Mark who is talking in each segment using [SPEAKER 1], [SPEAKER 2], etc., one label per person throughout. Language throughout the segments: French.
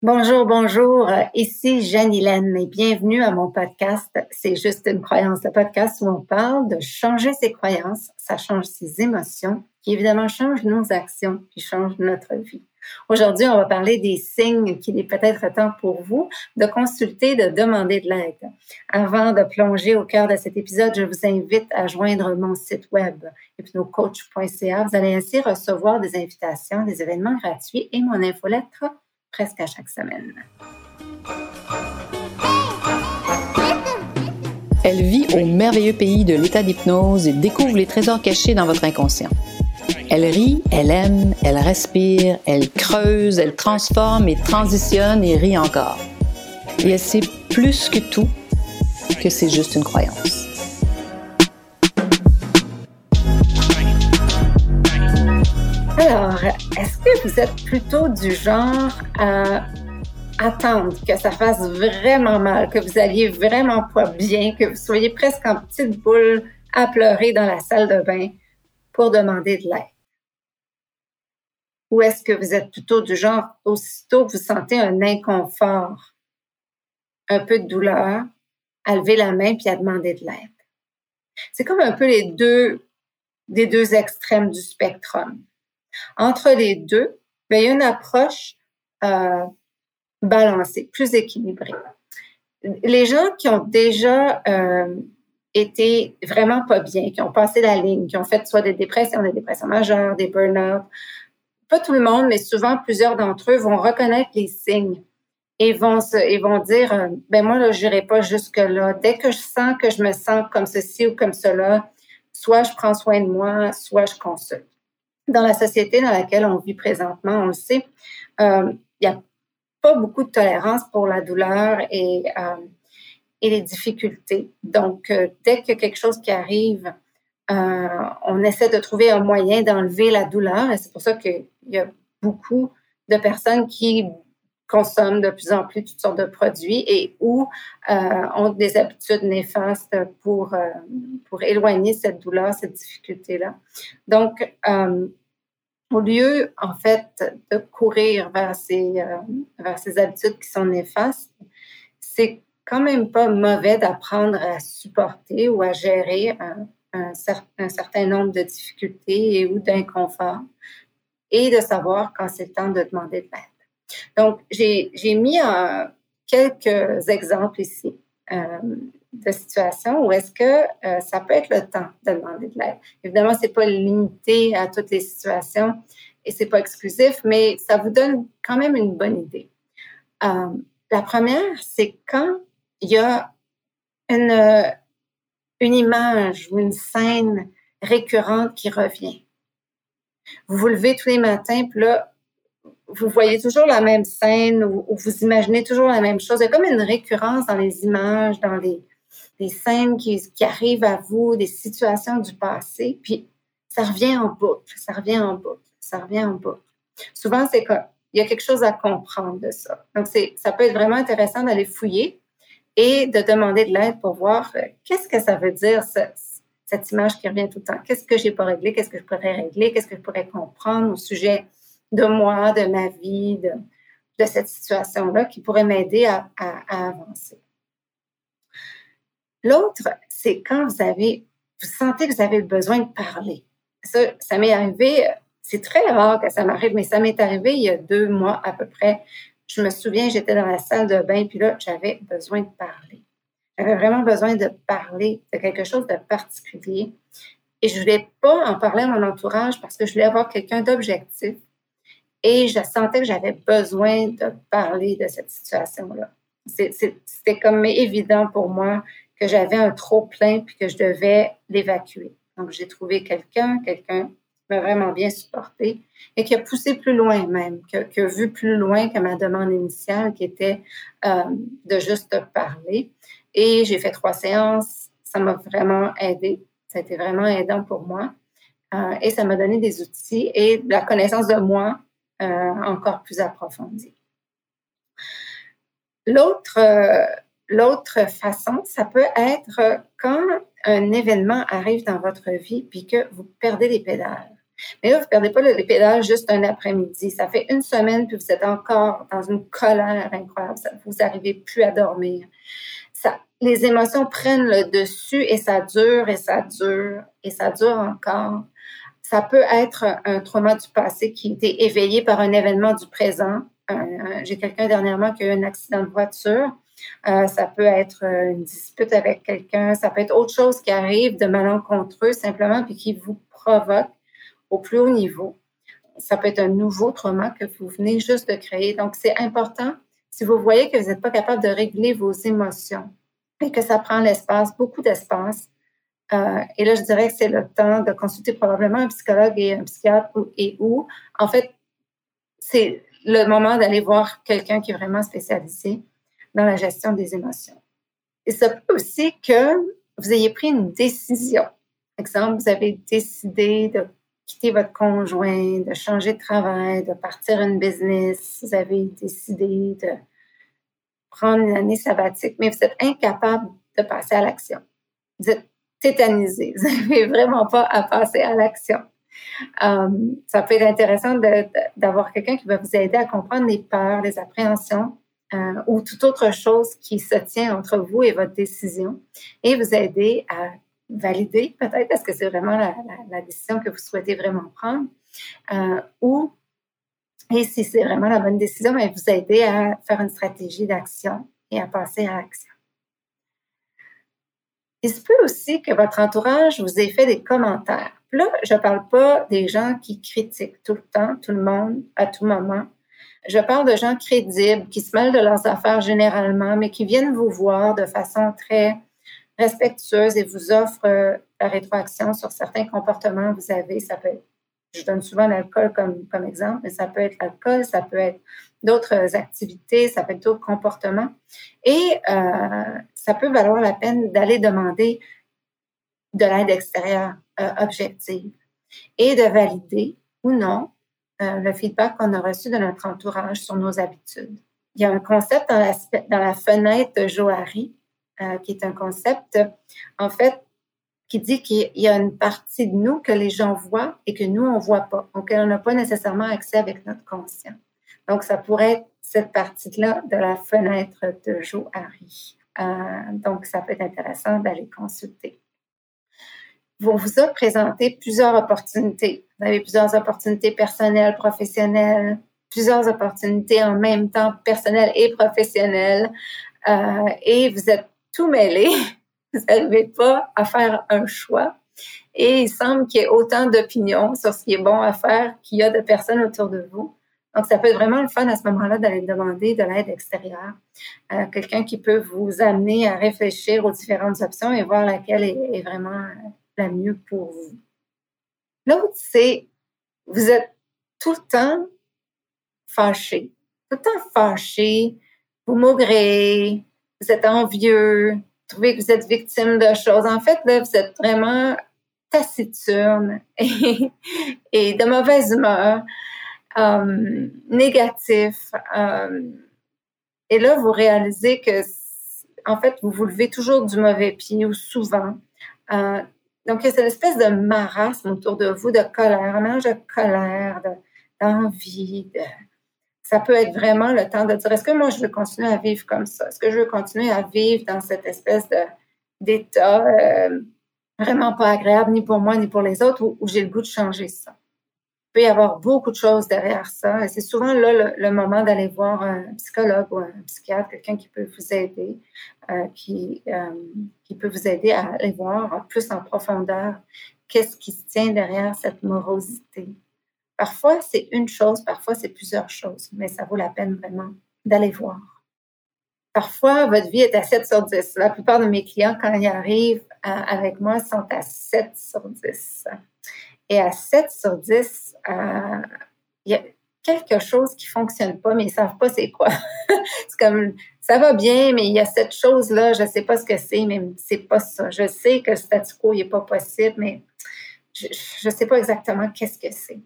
[SPEAKER 1] Bonjour, bonjour. Ici Jeanne Hélène et bienvenue à mon podcast. C'est juste une croyance, le podcast où on parle de changer ses croyances. Ça change ses émotions, qui évidemment change nos actions, qui change notre vie. Aujourd'hui, on va parler des signes qu'il est peut-être temps pour vous de consulter, de demander de l'aide. Avant de plonger au cœur de cet épisode, je vous invite à joindre mon site web hypnocoach.ca. Vous allez ainsi recevoir des invitations, des événements gratuits et mon infolettre presque à chaque semaine.
[SPEAKER 2] Elle vit au merveilleux pays de l'état d'hypnose et découvre les trésors cachés dans votre inconscient. Elle rit, elle aime, elle respire, elle creuse, elle transforme et transitionne et rit encore. Et elle sait plus que tout que c'est juste une croyance.
[SPEAKER 1] Alors, est-ce que vous êtes plutôt du genre à attendre que ça fasse vraiment mal, que vous alliez vraiment pas bien, que vous soyez presque en petite boule à pleurer dans la salle de bain pour demander de l'aide? Ou est-ce que vous êtes plutôt du genre, aussitôt que vous sentez un inconfort, un peu de douleur, à lever la main puis à demander de l'aide? C'est comme un peu les deux, des deux extrêmes du spectrum. Entre les deux, ben, il y a une approche euh, balancée, plus équilibrée. Les gens qui ont déjà euh, été vraiment pas bien, qui ont passé la ligne, qui ont fait soit des dépressions, des dépressions majeures, des burn-out, pas tout le monde, mais souvent plusieurs d'entre eux vont reconnaître les signes et vont dire euh, ben moi là j'irai pas jusque là dès que je sens que je me sens comme ceci ou comme cela soit je prends soin de moi soit je consulte dans la société dans laquelle on vit présentement, on le sait, euh, il n'y a pas beaucoup de tolérance pour la douleur et, euh, et les difficultés. Donc, euh, dès qu'il y a quelque chose qui arrive, on essaie de trouver un moyen d'enlever la douleur et c'est pour ça qu'il y a beaucoup de personnes qui consomment de plus en plus toutes sortes de produits et ou ont des habitudes néfastes pour, pour éloigner cette douleur, cette difficulté-là. Donc, au lieu, en fait, de courir vers ces, euh, vers ces habitudes qui sont néfastes, c'est quand même pas mauvais d'apprendre à supporter ou à gérer un, un, un certain nombre de difficultés et ou d'inconfort et de savoir quand c'est le temps de demander de l'aide. Donc, j'ai mis euh, quelques exemples ici. Euh, de situation où est-ce que euh, ça peut être le temps de demander de l'aide. Évidemment, c'est pas limité à toutes les situations et c'est pas exclusif, mais ça vous donne quand même une bonne idée. La première, c'est quand il y a une, une image ou une scène récurrente qui revient. Vous vous levez tous les matins, puis là, vous voyez toujours la même scène ou, ou, vous imaginez toujours la même chose. Il y a comme une récurrence dans les images, dans les, scènes qui, qui, arrivent à vous, des situations du passé, puis ça revient en boucle, ça revient en boucle, ça revient en boucle. Souvent, c'est qu'il y a quelque chose à comprendre de ça. Donc, ça peut être vraiment intéressant d'aller fouiller et de demander de l'aide pour voir euh, qu'est-ce que ça veut dire, cette image qui revient tout le temps? Qu'est-ce que j'ai pas réglé? Qu'est-ce que je pourrais régler? Qu'est-ce que je pourrais comprendre au sujet de moi, de ma vie, de, cette situation-là qui pourrait m'aider à, avancer. L'autre, c'est quand vous avez, vous sentez que vous avez besoin de parler. Ça, ça m'est arrivé, c'est très rare que ça m'arrive, mais ça m'est arrivé il y a deux mois à peu près. Je me souviens, j'étais dans la salle de bain, puis là, j'avais besoin de parler. J'avais vraiment besoin de parler de quelque chose de particulier. Et je voulais pas en parler à mon entourage parce que je voulais avoir quelqu'un d'objectif. Et je sentais que j'avais besoin de parler de cette situation-là. C'était comme évident pour moi que j'avais un trop plein puis que je devais l'évacuer. Donc, j'ai trouvé quelqu'un, quelqu'un qui m'a vraiment bien supporté et qui a poussé plus loin même, qui a, vu plus loin que ma demande initiale qui était euh, de juste parler. Et j'ai fait trois séances. Ça m'a vraiment aidé. Ça a été vraiment aidant pour moi. Euh, et ça m'a donné des outils et la connaissance de moi encore plus approfondie. L'autre L'autre façon, ça peut être quand un événement arrive dans votre vie puis que vous perdez les pédales. Mais là, vous ne perdez pas le pédale juste un après-midi. Ça fait une semaine, puis vous êtes encore dans une colère incroyable. vous n'arrivez plus à dormir. Ça, les émotions prennent le dessus et ça dure et ça dure et ça dure encore. Ça peut être un trauma du passé qui a été éveillé par un événement du présent. J'ai quelqu'un dernièrement qui a eu un accident de voiture. Euh, ça peut être une dispute avec quelqu'un, ça peut être autre chose qui arrive de malencontreux simplement puis qui vous provoque au plus haut niveau. Ça peut être un nouveau trauma que vous venez juste de créer. Donc, c'est important si vous voyez que vous n'êtes pas capable de réguler vos émotions et que ça prend l'espace, beaucoup d'espace. Euh, et là, je dirais que c'est le temps de consulter probablement un psychologue et un psychiatre et où, en fait, c'est le moment d'aller voir quelqu'un qui est vraiment spécialisé dans la gestion des émotions. Et ça peut aussi que vous ayez pris une décision. Exemple, vous avez décidé de quitter votre conjoint, de changer de travail, de partir une business, vous avez décidé de prendre une année sabbatique, mais vous êtes incapable de passer à l'action. Tétanisé. Vous n'avez vraiment pas à passer à l'action. Euh, ça peut être intéressant d'avoir quelqu'un qui va vous aider à comprendre les peurs, les appréhensions euh, ou toute autre chose qui se tient entre vous et votre décision et vous aider à valider peut-être est-ce que c'est vraiment la, décision que vous souhaitez vraiment prendre euh, ou et si c'est vraiment la bonne décision, vous aider à faire une stratégie d'action et à passer à l'action. Il se peut aussi que votre entourage vous ait fait des commentaires. Là, je ne parle pas des gens qui critiquent tout le temps, tout le monde, à tout moment. Je parle de gens crédibles qui se mêlent de leurs affaires généralement, mais qui viennent vous voir de façon très respectueuse et vous offre euh, la rétroaction sur certains comportements que vous avez. Ça peut être, je donne souvent l'alcool comme, comme exemple, mais ça peut être l'alcool, ça peut être d'autres activités, ça peut être d'autres comportements. Et euh, ça peut valoir la peine d'aller demander de l'aide extérieure euh, objective et de valider ou non le feedback qu'on a reçu de notre entourage sur nos habitudes. Il y a un concept dans la, fenêtre de Johari euh, qui est un concept, en fait, qui dit qu'il y a une partie de nous que les gens voient et que nous, on ne voit pas, auquel on n'a pas nécessairement accès avec notre conscient. Donc, ça pourrait être cette partie-là de la fenêtre de. Euh, donc, ça peut être intéressant d'aller consulter. Vous vous a présenté plusieurs opportunités. Vous avez plusieurs opportunités personnelles, professionnelles, plusieurs opportunités en même temps personnelles et professionnelles. Euh, et vous êtes tout mêlé. Vous n'arrivez pas à faire un choix. Et il semble qu'il y ait autant d'opinions sur ce qui est bon à faire qu'il y a de personnes autour de vous. Donc, ça peut être vraiment le fun à ce moment-là d'aller demander de l'aide extérieure. Euh, quelqu'un qui peut vous amener à réfléchir aux différentes options et voir laquelle est, vraiment la mieux pour vous. L'autre, c'est vous êtes tout le temps fâché, tout le temps fâché, vous maugrez, vous êtes envieux, vous trouvez que vous êtes victime de choses. En fait, là, vous êtes vraiment taciturne et, de mauvaise humeur, euh, négatif. Euh, et là, vous réalisez que, en fait, vous vous levez toujours du mauvais pied ou souvent. Euh, donc, a cette espèce de marasme autour de vous, de colère, un de colère, d'envie, de, ça peut être vraiment le temps de dire est-ce que moi je veux continuer à vivre comme ça? Est-ce que je veux continuer à vivre dans cette espèce d'état euh, vraiment pas agréable ni pour moi ni pour les autres ou, j'ai le goût de changer ça? Y avoir beaucoup de choses derrière ça et c'est souvent là le, moment d'aller voir un psychologue ou un psychiatre, quelqu'un qui peut vous aider, euh, qui, euh, qui peut vous aider à aller voir plus en profondeur qu'est-ce qui se tient derrière cette morosité. Parfois, c'est une chose, parfois, c'est plusieurs choses, mais ça vaut la peine vraiment d'aller voir. Parfois, votre vie est à 7 sur 10. La plupart de mes clients, quand ils arrivent euh, avec moi, sont à 7 sur 10. Et à 7 sur 10, euh, il y a quelque chose qui ne fonctionne pas, mais ils ne savent pas c'est quoi. c'est comme, ça va bien, mais il y a cette chose-là, je ne sais pas ce que c'est, mais c'est pas ça. Je sais que le statu quo n'est pas possible, mais je ne sais pas exactement qu'est-ce que c'est.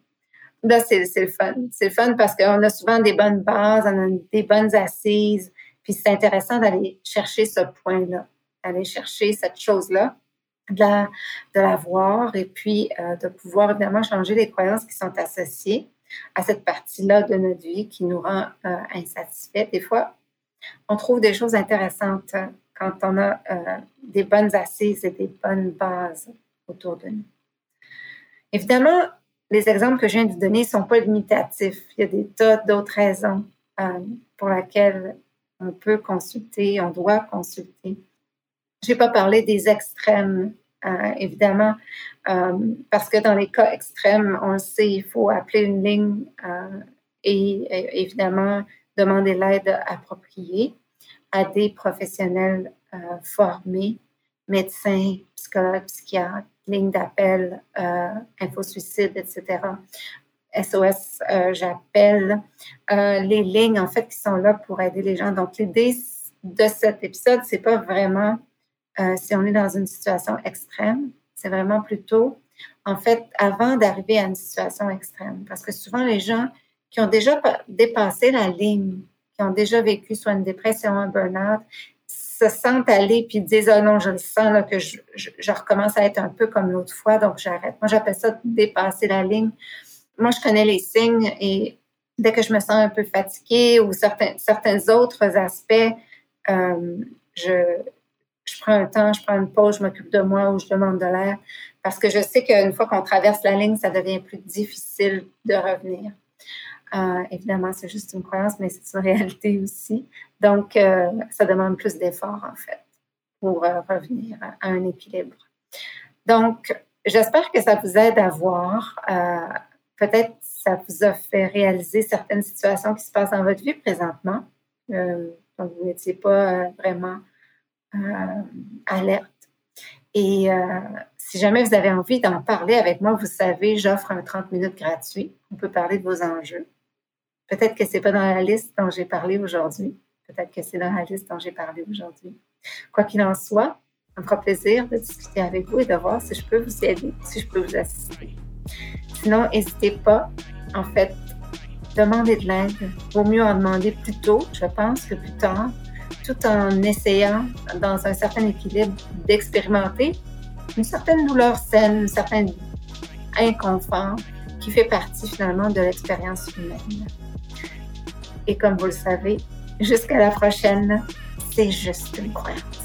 [SPEAKER 1] Là, c'est le fun. C'est le fun parce qu'on a souvent des bonnes bases, on a des bonnes assises. Puis c'est intéressant d'aller chercher ce point-là, d'aller chercher cette chose-là de la, voir et puis euh, de pouvoir évidemment changer les croyances qui sont associées à cette partie-là de notre vie qui nous rend euh, insatisfaits. Des fois, on trouve des choses intéressantes quand on a euh, des bonnes assises et des bonnes bases autour de nous. Évidemment, les exemples que je viens de donner ne sont pas limitatifs. Il y a des tas d'autres raisons pour lesquelles on peut consulter, on doit consulter. Je n'ai pas parlé des extrêmes, euh, évidemment, euh, parce que dans les cas extrêmes, on le sait, il faut appeler une ligne euh, et, évidemment demander l'aide appropriée à des professionnels formés, médecins, psychologues, psychiatres, lignes d'appel, info-suicide, etc. SOS, j'appelle les lignes en fait qui sont là pour aider les gens. Donc l'idée de cet épisode, c'est pas vraiment euh, si on est dans une situation extrême, c'est vraiment plutôt, en fait, avant d'arriver à une situation extrême. Parce que souvent, les gens qui ont déjà dépassé la ligne, qui ont déjà vécu soit une dépression, un burn-out, se sentent aller puis disent oh non je le sens là, que je, je, recommence à être un peu comme l'autre fois donc j'arrête moi j'appelle ça dépasser la ligne moi je connais les signes et dès que je me sens un peu fatiguée ou certains certains autres aspects euh, je je prends un temps, je prends une pause, je m'occupe de moi ou je demande de l'air. Parce que je sais qu'une fois qu'on traverse la ligne, ça devient plus difficile de revenir. Euh, évidemment, c'est juste une croyance, mais c'est une réalité aussi. Donc, euh, ça demande plus d'efforts, en fait, pour euh, revenir à, un équilibre. Donc, j'espère que ça vous aide à voir. Peut-être ça vous a fait réaliser certaines situations qui se passent dans votre vie présentement. donc, vous n'étiez pas vraiment alerte. Et euh, si jamais vous avez envie d'en parler avec moi, vous savez, j'offre un 30 minutes gratuit. On peut parler de vos enjeux. Peut-être que ce n'est pas dans la liste dont j'ai parlé aujourd'hui. Peut-être que c'est dans la liste dont j'ai parlé aujourd'hui. Quoi qu'il en soit, ça me fera plaisir de discuter avec vous et de voir si je peux vous aider, si je peux vous assister. Sinon, n'hésitez pas, en fait, demander de l'aide. Vaut mieux en demander plus tôt, je pense, que plus tard, tout en essayant, dans un certain équilibre, d'expérimenter une certaine douleur saine, un certain inconfort qui fait partie finalement de l'expérience humaine. Et comme vous le savez, jusqu'à la prochaine, c'est juste une croyance.